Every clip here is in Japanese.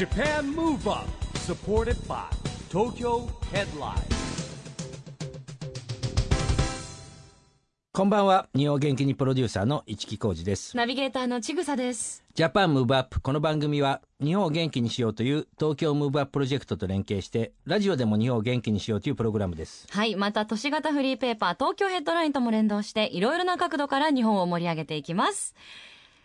Japan Move Up supported by Tokyo Headline こんばんは日本元気にプロデューサーの市木浩司ですナビゲーターのちぐさです。 Japan Move Up この番組は日本を元気にしようという東京ムーブアッププロジェクトと連携してラジオでも日本を元気にしようというプログラムですはい。また、都市型フリーペーパー、東京ヘッドラインとも連動して、いろいろな角度から日本を盛り上げていきます。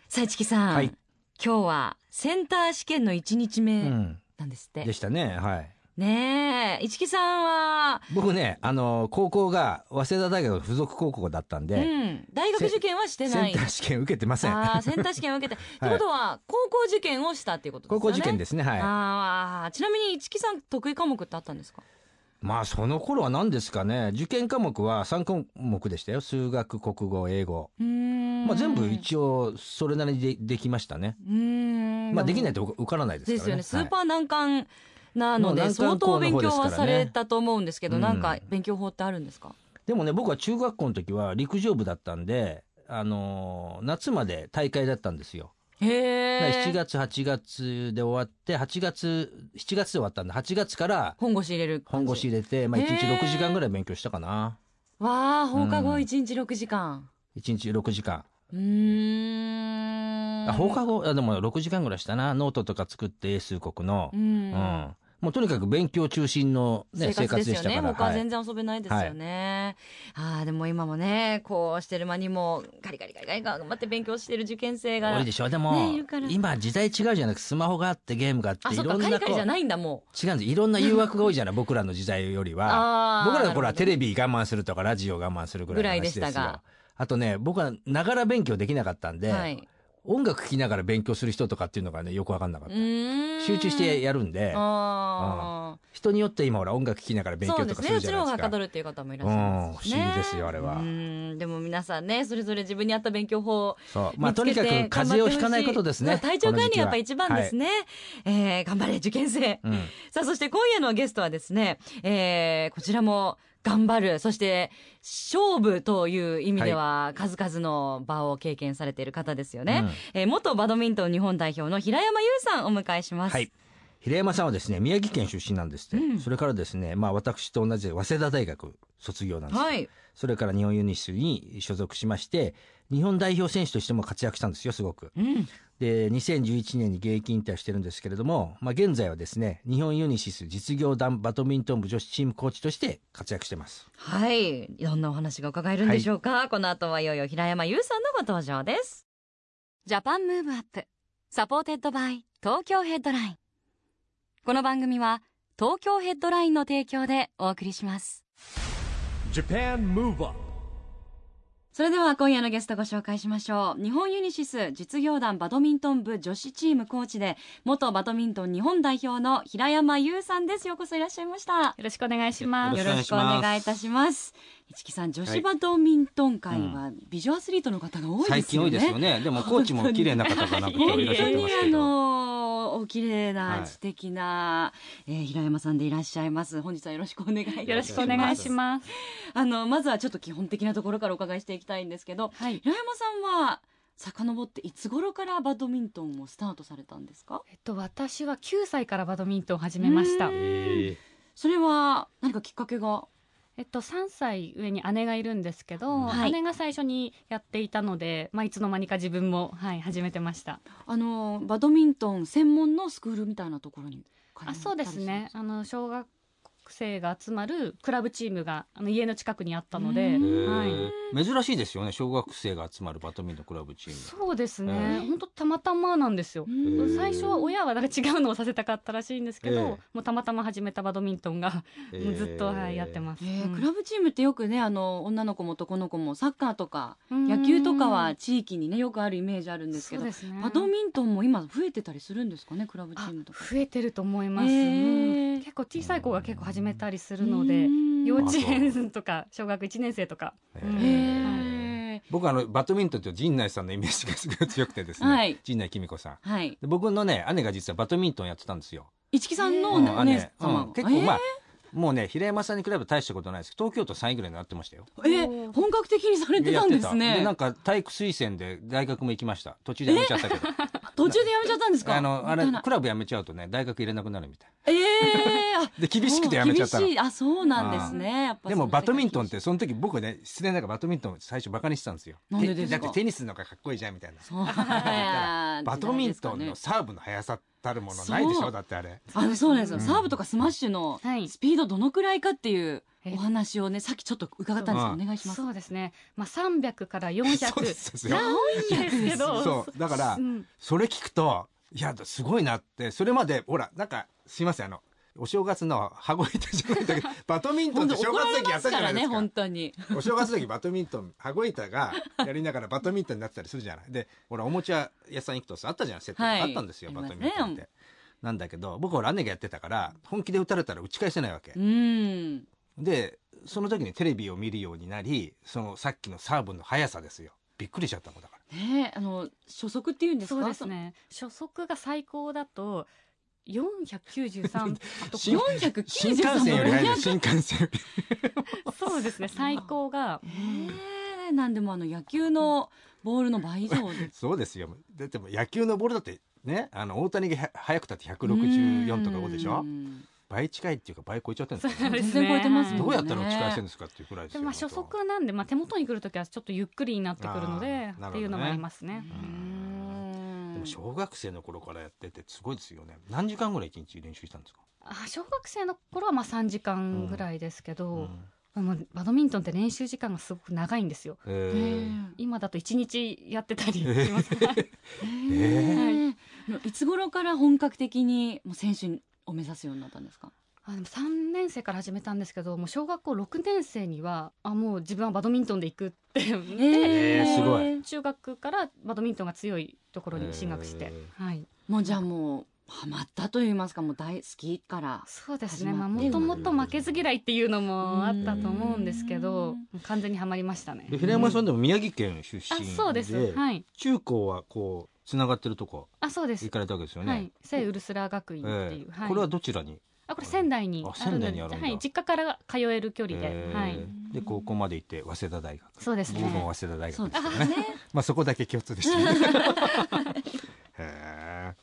さあ、市木さん。はい今日は、センター試験の1日目うんなんですって。でしたねはいねえ、市木さんは、僕ねあの高校が早稲田大学の附属高校だったんで、うん。大学受験はしてない。センター試験受けてませんああ、センター試験を受けて。ってことは、高校受験をしたっていうことですよね。高校受験ですねはいああ、ちなみに市木さん得意科目ってあったんですか？まあその頃は何ですかね。受験科目は3科目でしたよ。数学国語英語。まあ、全部一応それなりにでできましたね。まあ、できないと受からないですからね。ですよね。スーパーー難関なので、相当勉強はされたと思うんですけど、うんなんか勉強法ってあるんですか？でもね僕は中学校の時は陸上部だったんで、あのー夏まで大会だったんですよ。へだから7え。月8月で終わって8月7月で終わったんで8月から本腰入れる。本腰入れて、まあ、1日へー6時間ぐらい勉強したかなわあ、放課後うん1日6時間。1日6時間、うーん。あ放課後あでも6時間ぐらいしたなノートとか作って英数国のう、。うんもうとにかく勉強中心の、ね、生生活活でしたからですよね。他ははい全然遊べないですよね。ああ、でも今もね、こうしてる間にも、ガリガリガリガリ頑張って勉強してる受験生が。多いでしょでも、ね今時代違うじゃなくてスマホがあってゲームがあっていろんなカリカリじゃないんだ、も違うんですいろんな誘惑が多いじゃない僕らの時代よりう。は。僕らの頃はテビ。レビ我慢するとかラジオ我慢するぐらいの話ですよぐらいでしたがあとね僕はながら勉強できなかったんで、はい。音楽聴きながら勉強する人とかっていうのがねよく分かんなかっうた。集中してやるんでああ。人によって今ほら音楽聴きながら勉強とかすそうですね。うちの方がはるじゃないですかかどるっていう方もいらっしゃいますしね。うん不思議ですよあれはうん。でも皆さんね、それぞれ自分に合った勉強法をそうまあとにかく風邪をひかないことですね体調管理がやっぱ一番ですね、ね。えー頑張れ、受験生。うんさあ、そして今夜のゲストはですね、えーこちらも頑張る、そして勝負という意味では数々の場を経験されている方ですよね。えー元バドミントン日本代表の平山優さんお迎えします。はい平山さんはですね宮城県出身なんですって、うんそれからですねまあ私と同じで早稲田大学卒業なんですよはい。それから日本ユニスに所属しまして日本代表選手としても活躍したんですよすごくうん。で2011年に現役引退してるんですけれども、まあ、現在はですね日本ユニシス実業団バドミントン部女子チームコーチとして活躍してますはい。どんなお話が伺えるんでしょうか、この後はいよいよ平山優さんのご登場です。 Japan Move Up。supported by Tokyo Headline。この番組は東京ヘッドラインの提供でお送りします。Japan Move Up それでは今夜のゲストご紹介しましょう。日本ユニシス実業団バドミントン部女子チームコーチで、元バドミントン日本代表の平山優さんです。ようこそいらっしゃいました。よろしくお願いします。よろしくお願いいたします。市木さん、女子バドミントン界は美女アスリートの方が多いですよね。最近多いですよねでもコーチも綺麗な方がなんか今日いらっしゃってます本当にあけどのお綺麗はない知的な、えー平山さんでいらっしゃいます。本日はよろしくお願いいたします。よろしくお願いします。あのまずはちょっと基本的なところからお伺いしていきたいんですけど、はい。平山さんは遡っていつ頃からバドミントンをスタートされたんですか？えっと私は9歳からバドミントンを始めましたそれは何かきっかけが？えっと3歳上に姉がいるんですけど、はい姉が最初にやっていたので、まあいつの間にか自分もはい始めてました。あのバドミントン専門のスクールみたいなところにありそうですね。あの小学生が集まるクラブチームがあの家の近くにあったので、うんはい。珍しいですよね。小学生が集まるバドミントンクラブチーム。そうですね。え本当たまたまなんですよ。うん最初は親はなんか違うのをさせたかったらしいんですけど、ええ。もうたまたま始めたバドミントンが、えもうずっと、はい、やってます。えーうん。クラブチームってよくねあの女の子も男の子もサッカーとかうん。野球とかは地域にねよくあるイメージあるんですけどね。バドミントンも今増えてたりするんですかねクラブチあームとか。増えてると思います、結構小さい子が結構始めたりするのでうん。幼稚園とか小学1年生とか、僕あのバドミントンって陣内さんのイメージがすごい強くてですね、はい。陣内貴美子さん。はい。で僕のね姉が実はバドミントンやってたんですよ。市木さんのおうん。お姉。様うん。結構まあ、もうね平山さんに比べば大したことないです。けど東京都3位ぐらいになってましたよ。えー本格的にされてたんですね。なんか体育推薦で大学も行きました。途中でやめちゃったけど途中でやめちゃったんですか？あのあれクラブ辞めちゃうとね大学入れなくなるみたい。ええあ で厳しくてやめちゃったの。厳しい。あそうなんですね。でもバドミントンってその時僕ね失礼ながらバドミントン最初バカにしてたんですよ。なんでですか？だってテニスの方がかっこいいじゃんみたいな。バドミントンのサーブの速さたるものないでしょ？だってあれ。あのそうなんですよ、うん。サーブとかスマッシュのはい。スピードどのくらいかっていうえお話をねさっきちょっと伺ったんですようん。お願いします。そうですね、まあ、300からそう400ですよ。多いんですけど。そう。だからうん。それ聞くといやすごいなって。それまでほらなんかすいません。あのお正月の羽子板じゃないんだけど バドミントンって正月時やったじゃれますか。らねないですか本当に。お正月時バドミントン羽子板がやりながらバドミントンになってたりするじゃない。でほらおもちゃ屋さん行くとさあったじゃんセットがはい。あったんですよ、バドミントンって、なんだけど僕は姉がやってたから本気で打たれたら打ち返せないわけ、うん。でその時にテレビを見るようになりそのさっきのサーブの速さですよ。びっくりしちゃったもんだから。ねえあの初速っていうんですか？そうですね。初速が最高だと493 あと新493新幹線より速いです新幹線。よ りそうですね最高が。ええなんでもあの野球のボールの倍以上で。そうですよ。だってもう野球のボールだってねあの大谷が速くたって164とか5でしょ？うん。倍近いっていうか倍超えちゃってるんですよそうですね。全然超えてますどうやったら打ち返せるんですかっていうくらいですよでまあ初速なんで、まあ、手元に来るときはちょっとゆっくりになってくるのでっていうのもありますね。小学生の頃からやっててすごいですよね。何時間ぐらい一日練習したんですか、あ小学生の頃はまあ3時間ぐらいですけうど、ん。あのバドミントンって練習時間がすごく長いんですよ。今だと1日やってたりします。いつ頃から本格的にもう選手を目指すようになったんですか？あでも3年生から始めたんですけどもう小学校6年生にはあもう自分はバドミントンで行くって言って、えーすごい。中学からバドミントンが強いところに進学して、えはい、もうじゃあもうハマったと言いますかもう大好きからそうですね、もともと負けず嫌いっていうのもあったと思うんですけどうん。もう完全にはまりましたね。で平山さんでも宮城県出あ身でそうです。はい。中高はこうつながってるとこあそうです。行かれたわけですよね。はい、聖ウルスラー学院っていう、はい、ええこれはどちらに？あこれ仙台にああるの仙台にあるんだ。はい、実家から通える距離で、えー。はい、で高校まで行って早稲田大学。そうですね。僕も早稲田大学でですすねね。まあそこだけ共通でしたね。へ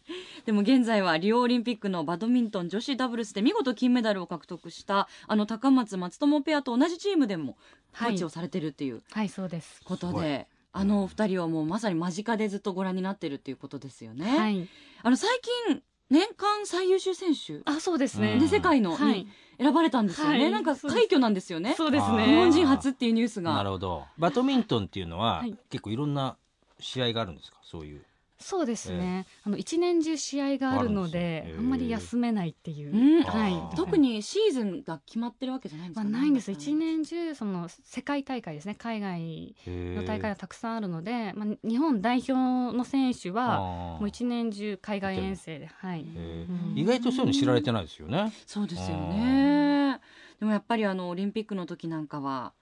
でも現在はリオオリンピックのバドミントン女子ダブルスで見事金メダルを獲得したあの高松松友ペアと同じチームでもコはい。ーチをされてるっていう。はい、そうです。ことで、あのお二人はもうまさに間近でずっとご覧になってるっていうことですよね。はい。あの最近年間最優秀選手。あそうですね、うん。で世界のはい。に選ばれたんですよね。はい。なんか快挙なんですよね。そうですね。日本人初っていうニュースえなるが。ほど。バドミントンっていうのははい。結構いろんな試合があるんですか？そういうそうですね、あの一年中試合があるのであるんまり休めないっていう、うん。はい。特にシーズンが決まってるわけじゃないんですまあ、か、ないんです。か。一年中その世界大会ですね。海外の大会がたくさんあるので、まあ、日本代表の選手はもう一年中海外遠征で、はい、意外とそういうの知られてないですよね。そうですよね。でもやっぱりあのオリンピックの時なんかは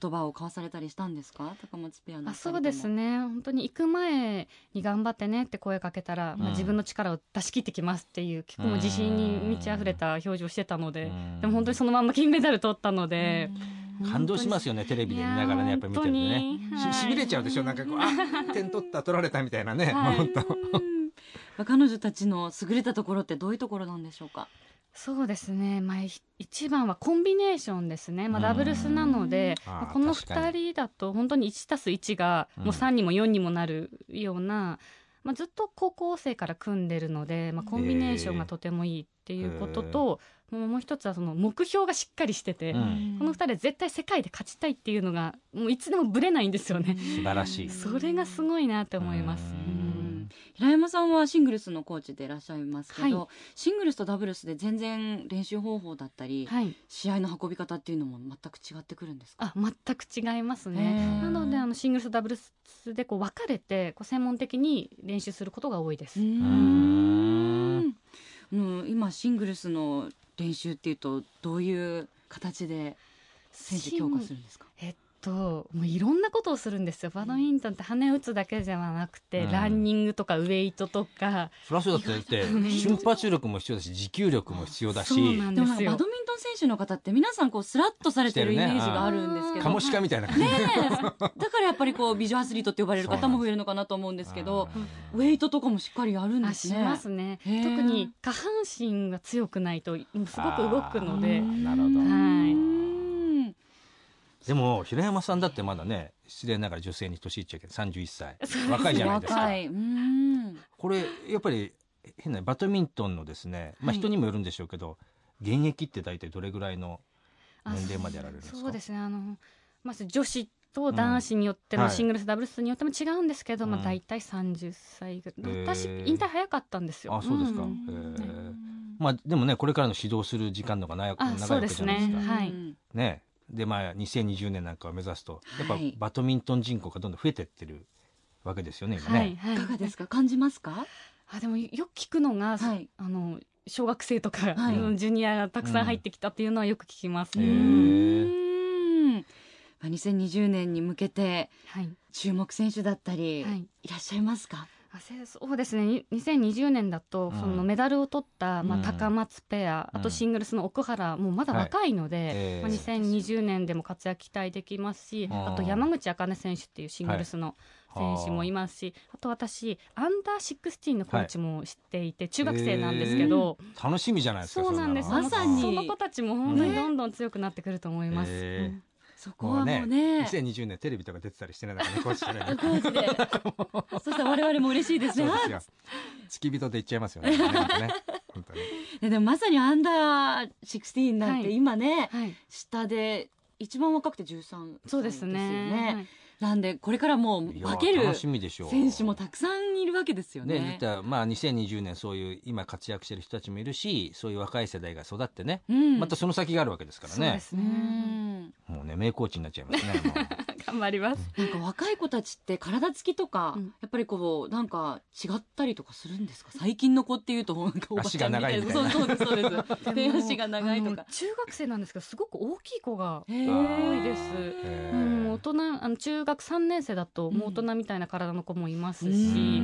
言葉を交わされたりしたんですか？高松ペアのあそうですね。本当に行く前に頑張ってねって声かけたら、まあ、うん自分の力を出し切ってきますっていう結構自信に満ち溢れた表情をしてたので、でも本当にそのまんま金メダル取ったので、感動しますよねテレビで見ながらねやっぱり見てるとねししびれちゃうでしょ？なんかこうあ点取った取られたみたいなね、もう本当うん。彼女たちの優れたところってどういうところなんでしょうか？そうですね、まあ、い一番はコンビネーションですね、まあ、うん。ダブルスなので、まあ、この確かに2人だと本当に1たす1がもう3にも4にもなるような、まあ、ずっと高校生から組んでるので、まあ、コンビネーションがとてもいいっていうことと、もうもう一つはその目標がしっかりしてて、うん。この2人は絶対世界で勝ちたいっていうのがもういつでもぶれないんですよね。素晴らしい。それがすごいなって思います。平山さんはシングルスのコーチでいらっしゃいますけど、はい。シングルスとダブルスで全然練習方法だったり、はい。試合の運び方っていうのも全く違ってくるんですか？あ全く違いますへね。ー。なのであのシングルスダブルスでこう分かれてこう専門的に練習することが多いです。うーん。うん。今シングルスの練習っていうとどういう形で選手強化するんですか？えっともういろんなことをするんですよ。バドミントンって羽打つだけではなくて、うん。ランニングとかウェイトとか。そりゃそうだってだって 瞬発力も必要だし持久力も必要だし。そうなんでもバドミントン選手の方って皆さんこうスラッとされてるイメージがあるんですけど、カモシカみたいな感じ。ねえ。だからやっぱりこう美女アスリートって呼ばれる方も増えるのかなと思うんですけどウェイトとかもしっかりやるんですね。ますね。特に下半身が強くないとすごく動くので。なるほど。うはい。んでも平山さんだってまだね失礼ながら女性に年いっちゃうけど31歳。若いじゃないですか。若い。うん。これやっぱり変なバドミントンのですね、まあ、はい。人にもよるんでしょうけど、現役って大体どれぐらいのあ年齢までやられるんですか？そうですね。あのまず女子と男子によってのうん。はい。シングルス、ダブルスによっても違うんですけど、まあ、うん大体30歳ぐらい、私引退早かったんですよ。あそうですか、ん。へー。まあでもねこれからの指導する時間の方が長くあ長いわけじゃないですか。ね。はい。ねでまあ2020年なんかを目指すとやっぱはい。バドミントン人口がどんどん増えてってるわけですよね今ね、はい。はい。いかがですか？感じますか？あでもよく聞くのが、はい。あの小学生とか、はい。うんジュニアがたくさん入ってきたっていうのはよく聞きます、へうーん。まあ2020年に向けてはい。注目選手だったり、はい。い、らっしゃいますか？そうですね。に2020年だと、うん。そのメダルを取った、まあ、うん。高松ペア、あうん。とシングルスの奥原もうまだ若いので、えまあ、2020年でも活躍期待できますし、あと山口茜選手っていうシングルスの選手もいますし、あと私アンダー16のコーチも知っていて、中学生なんですけど、楽しみじゃないですかそうなんです。まさにその子たちも本当にどんどん強くなってくると思います。そこはもうね。2020年テレビとか出てたりしてないだからねコーチからねそしたら我々も嬉しいですね。そうですよ。付き人で言っちゃいますよね。なんかね。本当に。えでもまさにアンダー16なんてはい。今ね、はい、下で一番若くて13歳そうですね。はいなんでこれからもう化ける楽しみでしょう。選手もたくさんいるわけですよね。ね、まあ2020年そういう今活躍してる人たちもいるしそういう若い世代が育ってね、うん、またその先があるわけですからね。うそうですね。んもうね名コーチになっちゃいますね 頑張ります。なんか若い子たちって体つきとか、うん。やっぱりこうなんか違ったりとかするんですか？最近の子っていうとなんかおばちゃんみたいな。足が長いみたいな。そうそうですそうです。手足が長いとか。中学生なんですけどすごく大きい子が多いです。うん、大人あの中学3年生だともう大人みたいな体の子もいますし、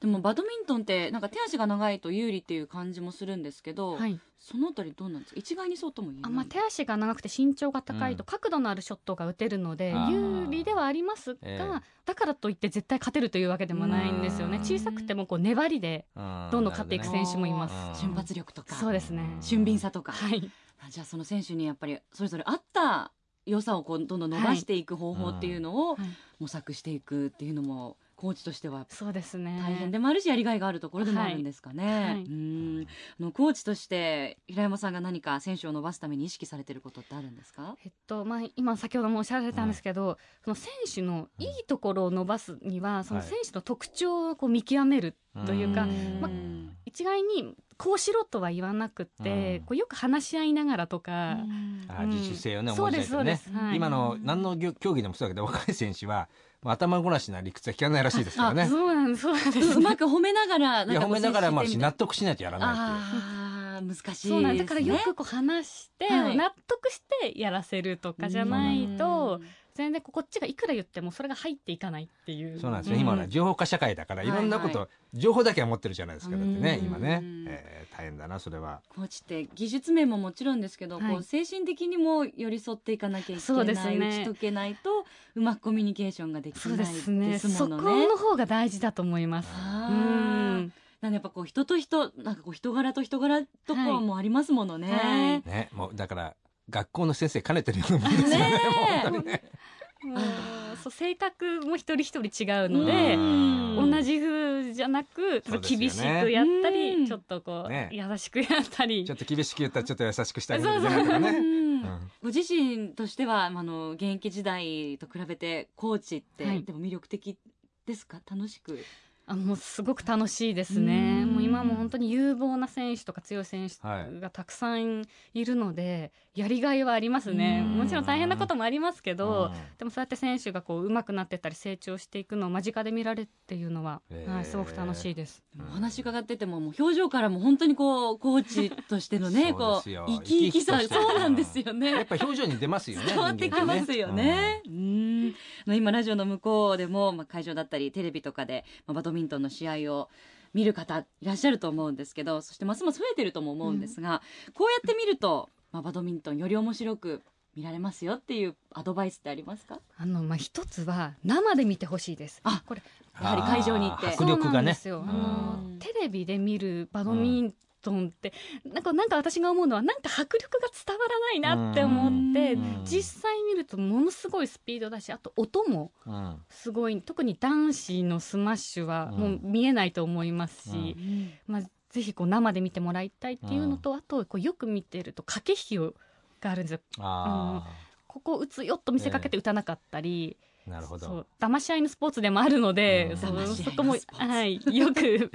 でもバドミントンってなんか手足が長いと有利っていう感じもするんですけど、はい、そのあたりどうなんですか？一概にそうとも言えない。あまあ、手足が長くて身長が高いとうん。角度のあるショットが打てるのであー。有利ではありますが、ええ。だからといって絶対勝てるというわけでもないんですよね。うん。小さくてもこう粘りでうんどんどん勝っていく選手もいます。うん瞬発力とかそうですね。俊敏さとか、はい。あじゃあその選手にやっぱりそれぞれ合った良さをこうどんどん伸ばしていく方法っていうのをはい。模索していくっていうのもコーチとしてはそうですね。大変でもあるしやりがいがあるところでもあるんですかね。はい。はいうん。あのコーチとして平山さんが何か選手を伸ばすために意識されてることってあるんですか？えっとまあ、今先ほどもおっしゃられたんですけど、その選手のいいところを伸ばすにはそのはい選手の特徴をこう見極めるというか、うん。まうん一概にこうしろとは言わなくって、うん。こうよく話し合いながらとか、あうん。自主性をねそうですそうです、はい。今の何の競競技でもそうだけど若い選手は頭ごなしな理屈は聞かないらしいですからね。そうなんですそうなんですうまく褒めながらいや褒めながらもあるし納な得しないとやらないっていうあー難しいですね。そうなんだからよくこう話して、はい。納得してやらせるとかじゃないとうん全然こっちがいくら言ってもそれが入っていかないっていう。そうなんですよ、ん今は情報化社会だからいろんなこと、はい情報だけは持ってるじゃないですかだってねうん。今ね、えー大変だなそれは。コーチって技術面ももちろんですけど、はい。こう精神的にも寄り添っていかなきゃいけそうない、ですね。打ち解けないとうまくコミュニケーションができそうないですね。ですそこものね。の方が大事だと思います。あうーん。なんでやっぱこう人と人なんかこう人柄と人柄とかはいもありますものね。はい。ねもうだから学校の先生兼ねてるようなもんですよ。ねねえ。本当にね。もうそう性格も一人一人違うのでうん。同じ風じゃなくね。厳しくやったり、うんちょっとこう、ね。優しくやったり。ちょっと厳しく言ったらちょっと優しくしてあげないといけないとかうねご自身としてはあの現役時代と比べてコーチって、はい。でも魅力的ですか？楽しく。あもうすごく楽しいですね。うん。もう今も本当に有望な選手とか強い選手はい。がたくさんいるので、やりがいはありますね。うん。もちろん大変なこともありますけど、うん。でもそうやって選手がこう上手くなってったり成長していくのを間近で見られるっていうのは、へーはい、すごく楽しいです。お話伺っててももう表情からも本当にこうコーチとしてのね こう生き生きさそうなんですよやっね。ぱ表情に出ますよね 伝わってきますよね。うん。今ラジオの向こうでも、まあ、会場だったりテレビとかで、まあ、バドミントンの試合を見る方いらっしゃると思うんですけどそしてますます増えてるとも思うんですが、こうやって見ると、まあ、バドミントンより面白く見られますよっていうアドバイスってありますか？あのまあ一つは生で見てほしいです。あこれやはり会場に行って。迫力がね。そうなんですよ。あうん。のテレビで見るバドミントンって、なんかなんか私が思うのはなんか迫力が伝わらないなって思って、うん。実際見るとものすごいスピードだし、あと音もうん。すごい特に男子のスマッシュはもう見えないと思いますし、まあぜひこう生で見てもらいたいっていうのと、あとこうよく見てると駆け引きをがあるんですよ。あここ打つよと見せかけて打たなかったり。あなるほど。騙し合いのスポーツでもあるので、うん。そう騙し合いのスポーツ。そこも、はい、よく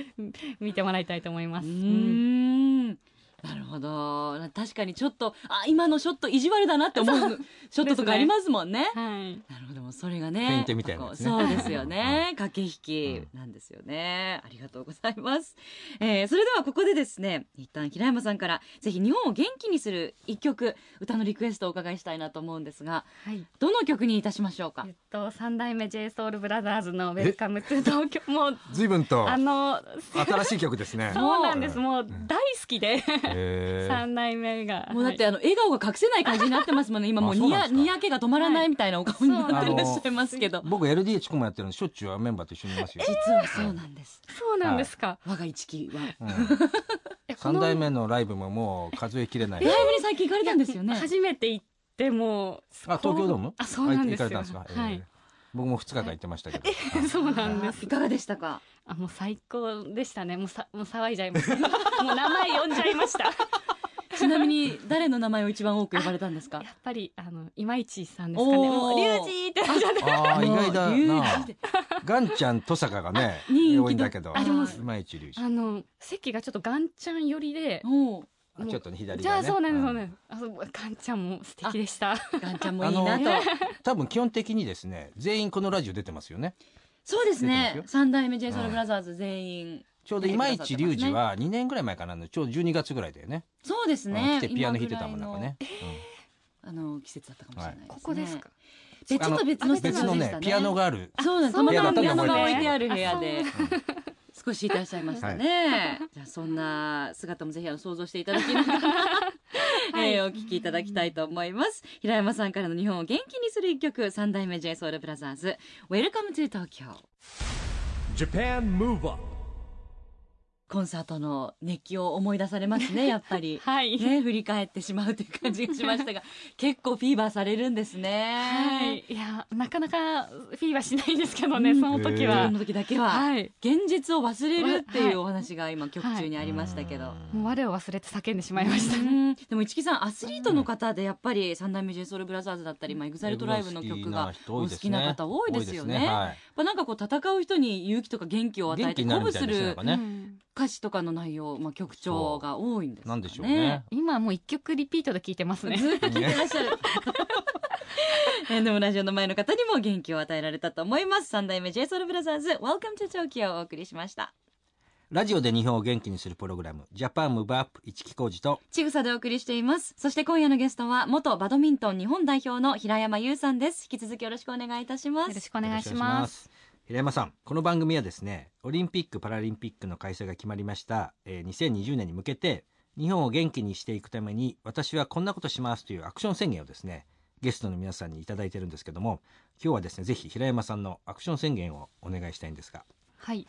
見てもらいたいと思います。うーうんん。なるほど。確かにちょっとあ今のショット意地悪だなって思うショットとかありますもんね。はい。なるほどもうそれがねフェみたいなねそうですよね駆け引きなんですよね、ありがとうございます、えーそれではここでですね一旦平山さんからぜひ日本を元気にする一曲歌のリクエストをお伺いしたいなと思うんですがはい。どの曲にいたしましょうか？えっと、三代目 J Soul Brothers の Welcome to Tokyo。もう、随分とあの、新しい曲ですね そうなんです。もう大好きで、へー三代目が。もうだってはいあの笑顔が隠せない感じになってますもんね今もうにやあそうなんですか？にやけが止まらないみたいなお顔になってらっしゃいますけど。僕 LDH コマやってるんでしょっちゅうメンバーと一緒にいますよ、実はそうなんですそうなんですか。我が一期は三代目のライブももう数えきれない。ライブに最近行かれたんですよね。初めて行ってもあ東京ドーム？あ、そうなんですよ。あ行かれたんですか、はい。えー。僕も2日間行ってましたけど、そうなんです。いかがでしたか？あ、もう最高でしたね。もうさ、もう騒いじゃいました。もう名前呼んじゃいました。ちなみに誰の名前を一番多く呼ばれたんですか？やっぱりあの今市さんですかね。もうリュウジーってなっちゃって。ああ意外だ。なガンちゃん登坂がね多いんだけど。あでもいまいち龍二あの席がちょっとガンちゃん寄りで。おうあちょっとね。左じゃあそうなんですそううなんんです。あそうガンちゃんも素敵でした。ガンちゃんもいいなと。あ多分基本的にですね全員このラジオ出てますよね。そうですね。三代目 j s o u l b r o t h e 全員ちょうどいまいち龍二は2年ぐらい前かなのちょうど12月ぐらいだよね。そうですうんね来てピアノ弾いてたもんなんかね、あの季節だったかもしれないですね。ここですか？別の別のオでしたね。ねピアノがある。そうなんです。そうたまたまピアノが置いてある部屋で。あ少しいらっしゃいましたね、じゃあそんな姿もぜひあの想像していただきながら、えーお聞きいただきたいと思います。平山さんからの日本を元気にする一曲三代目 j s o u l b r o t h e r s Welcome to Tokyo Japan Move Up コンサートの熱気を思い出されますね やっぱりはい。ね振り返ってしまうという感じがしましたが 結構フィーバーされるんですねはい。いやなかなかフィーバーしないんですけどね、うんその時へはそ。の時だけは、はい。現実を忘れるってはいいうお話が今曲中にありましたけど、もう我を忘れて叫んでしまいました。うんでも市木さんアスリートの方でやっぱり三代目 J Soul Brother だったり、まあ、 EXILE TRIBE の曲がお好きな方多いですよね。ぱなんかこう戦う人に勇気とか元気を与えて鼓舞する歌詞とかの内容、まあ、曲調が多いんですかなんでしょうね。今もう一曲リピートで聞いてますね。ずっと聞いてらっしゃる。えーでもラジオの前の方にも元気を与えられたと思います。三代目 j s o u l b r o t h e r s Welcome to Tokyo をお送りしました。ラジオで日本を元気にするプログラムジャパンムーブアップ一木工事とちぐさでお送りしています。そして今夜のゲストは元バドミントン日本代表の平山優さんです。引き続きよろしくお願いいたしまよろす。しくお願いします。平山さんこの番組はですねオリンピック・パラリンピックの開催が決まりました、えー2020年に向けて日本を元気にしていくために私はこんなことしますというアクション宣言をですねゲストの皆さんにいただいてるんですけども今日はですねぜひ平山さんのアクション宣言をお願いしたいんですがはい。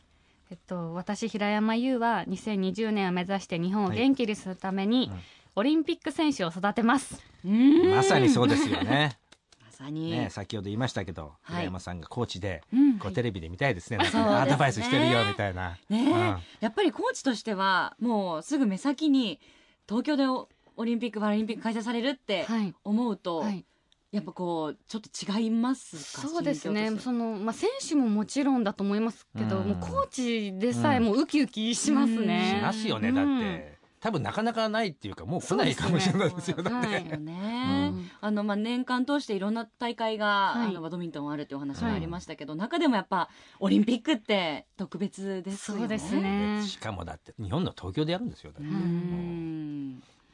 えっと、私平山優は2020年を目指して日本を元気にするために、はいうん。オリンピック選手を育てます。うん。まさにそうですよね。まさに。ね先ほど言いましたけど、はい。平山さんがコーチでうん。こうテレビで見たいですね,、すね。アドバイスしてるよみたいな、ねえ、うん。やっぱりコーチとしてはもうすぐ目先に東京でオオリンピック・パラリンピック開催されるってはい。思うと、はい。やっぱこうちょっと違いますか？そうですね。その、まあ、選手ももちろんだと思いますけど、うん。もうコーチでさえもうウキウキしますね。しますよね、だって。多分なかなかないっていうかもう来ないかもしれないですよね。あのまあ年間通していろんな大会が、はい。あのバドミントンあるっていうお話がありましたけど、中でもやっぱオリンピックって特別ですよね。そうですね。しかもだって日本の東京でやるんですよだって。う、ん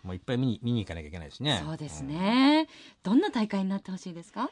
もういっぱい見に見に行かなきゃいけないしね。そうですね、どんな大会になってほしいですか？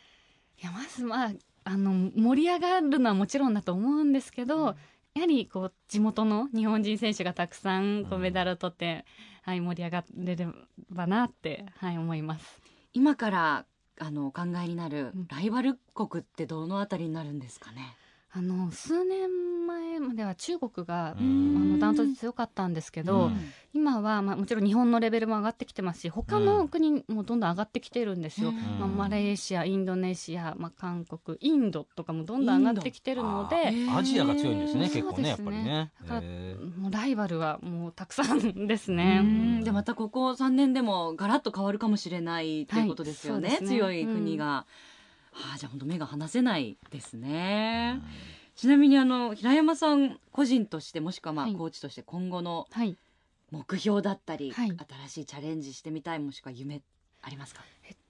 いやまずまああの盛り上がるのはもちろんだと思うんですけど、やはりこう地元の日本人選手がたくさんこううん。メダルを取って、はい、盛り上がれればなって、はい、思います。今からあのお考えになるうん。ライバル国ってどのあたりになるんですかね？あの数年前までは中国が、うん。あのダントツで強かったんですけど、うん。今は、まあ、もちろん日本のレベルも上がってきてますし他の国もどんどん上がってきてるんですよ。うん。まあ、マレーシアインドネシア、まあ、韓国インドとかもどんどん上がってきてるのあでーアジアが強いんですね結構ねやっぱりね。だからもうライバルはもうたくさんですうね。ん。でまたここ3年でもガラッと変わるかもしれないということですよね,、はい。ね。強い国が、はあ、じゃあ本当目が離せないですね、ちなみにあの平山さん個人としてもしくはまあはい。コーチとして今後のはい。目標だったり、はい。新しいチャレンジしてみたいもしくは夢ありますか？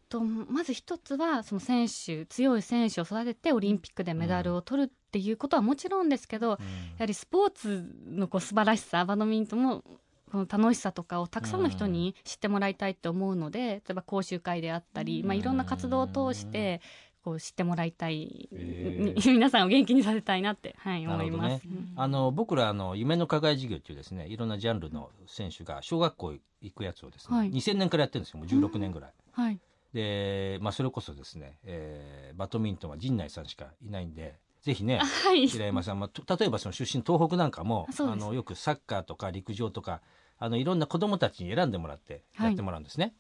とまず一つはその選手強い選手を育ててオリンピックでメダルを取るっていうことはもちろんですけど、やはりスポーツのこう素晴らしさバドミントンもこの楽しさとかをたくさんの人に知ってもらいたいと思うので、例えば講習会であったり、まあ、いろんな活動を通してこう知ってもらいたい、へみ 皆さんを元気にさせたいなって、はい、思います。うん。あの僕らあの夢の課外授業っていうですねいろんなジャンルの選手が小学校行くやつをですね、はい。2000年からやってるんですよ。もう16年ぐらい、はい。で、まあ、それこそですね、えーバドミントンは陣内さんしかいないんでぜひねあはい。平山さん、まあ、と例えばその出身東北なんかもあのよくサッカーとか陸上とかあのいろんな子供たちに選んでもらってやってもらうんですね、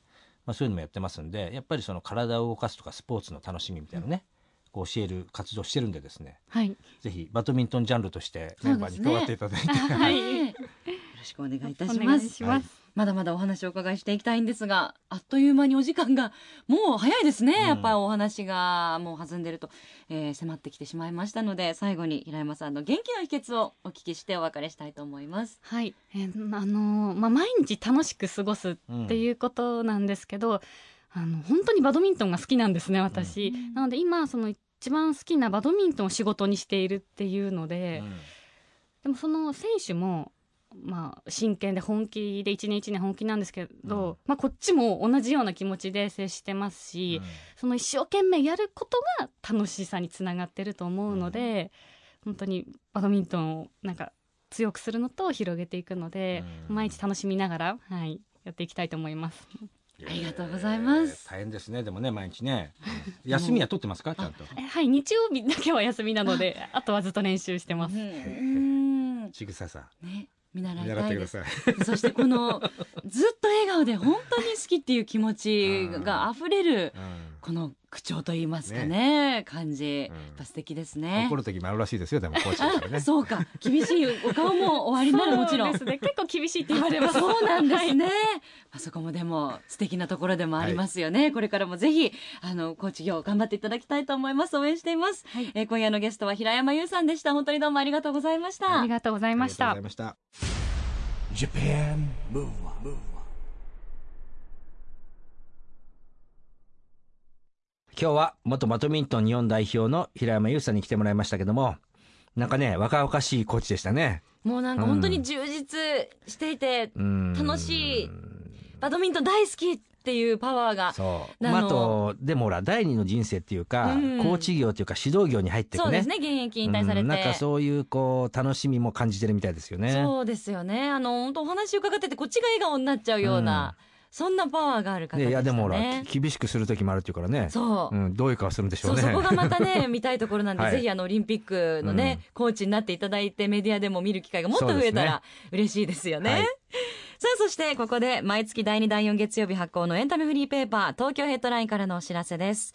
まあ、そういうのもやってますんでやっぱりその体を動かすとかスポーツの楽しみみたいなのね、こう教える活動してるんでですねはい。ぜひバドミントンジャンルとしてメンバーに加わっていただいて、はい。ねよろしくお願いいたしお願います。しまだまだお話をお伺いしていきたいんですがあっという間にお時間がもう早いですね、うん。やっぱりお話がもう弾んでると、えー迫ってきてしまいましたので最後に平山さんの元気の秘訣をお聞きしてお別れしたいと思います。はい、えーあのーまあ、毎日楽しく過ごすっていうことなんですけど、あの本当にバドミントンが好きなんですね私、うん。なので今その一番好きなバドミントンを仕事にしているっていうので、でもその選手もまあ真剣で本気で一年一年本気なんですけど、うん。まあ、こっちも同じような気持ちで接してますし、その一生懸命やることが楽しさにつながってると思うので、本当にバドミントンをなんか強くするのと広げていくので、うん。毎日楽しみながら、はい、やっていきたいと思います。ありがとうございます。大変ですね。でもね毎日ね、うん。休みは取ってますかちゃんと？えはい、日曜日だけは休みなので、あ。とはずっと練習してます。うん。ちぐささね見習いたいです。そしてこのずっと笑顔で本当に好きっていう気持ちが溢れるうん。この口調といいますかね感じ、うんやっぱ素敵ですね怒る時もあるらしいですよでもコーチねあそうか厳しいお顔もおありになるもちろんそうですね、結構厳しいって言われます。そうなんですはいね。まあそこもでも素敵なところでもありますよね。これからもぜひあのコーチ業頑張っていただきたいと思います。応援しています。はいえー今夜のゲストは平山優さんでした。本当にどうもありがとうございました。ありがとうございましたありがとうござい。ました Japan Move Up, 今日は元バドミントン日本代表の平山優さんに来てもらいましたけどもなんかね若々しいコーチでしたねもうなんか本当に充実していて、うん楽しいバドミントン大好きっていうパワーが。そう、あとでもほら第二の人生っていうか、うんコーチ業っていうか指導業に入っていくねそうですね。現役引退されて。うんなんかそういうこう楽しみも感じてるみたいですよねそうですよね。あの本当お話伺っててこっちが笑顔になっちゃうような、そんなパワーがある方でね。ねいやでもほらき厳しくする時もあるっていうからねそう。うん、どういう顔するんでしょそううねそこがまたね見たいところなんで、はいぜひあのオリンピックのね、コーチになっていただいてメディアでも見る機会がもっと増えたら嬉しいですよね。はいさあそしてここで毎月第2第4月曜日発行のエンタメフリーペーパー東京ヘッドラインからのお知らせです。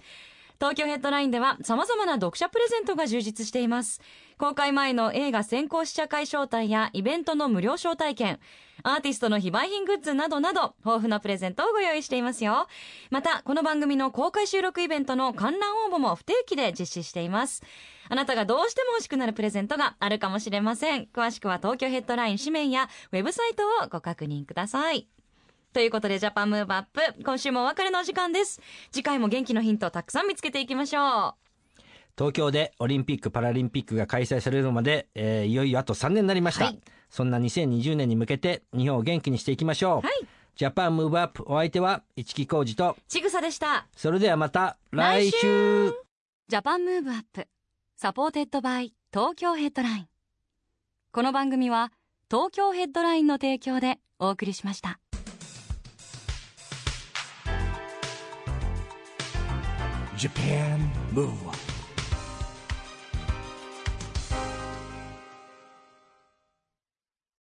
東京ヘッドラインでは様々な読者プレゼントが充実しています。公開前の映画先行試写会招待やイベントの無料招待券、アーティストの非売品グッズなどなど、豊富なプレゼントをご用意していますよ。また、この番組の公開収録イベントの観覧応募も不定期で実施しています。あなたがどうしても欲しくなるプレゼントがあるかもしれません。詳しくは東京ヘッドライン紙面やウェブサイトをご確認ください。ということで、ジャパンムーブアップ。今週もお別れのお時間です。次回も元気のヒントをたくさん見つけていきましょう。東京でオリンピック・パラリンピックが開催されるまで、えーいよいよあと3年になりました、はい。そんな2020年に向けて日本を元気にしていきましょう、はい。 Japan Move Up お相手は市木浩二と。ちぐさでした。それではまた来来週。 Japan Move Up supported by Tokyo Headline。この番組は東京ヘッドラインの提供でお送りしました。Japan Move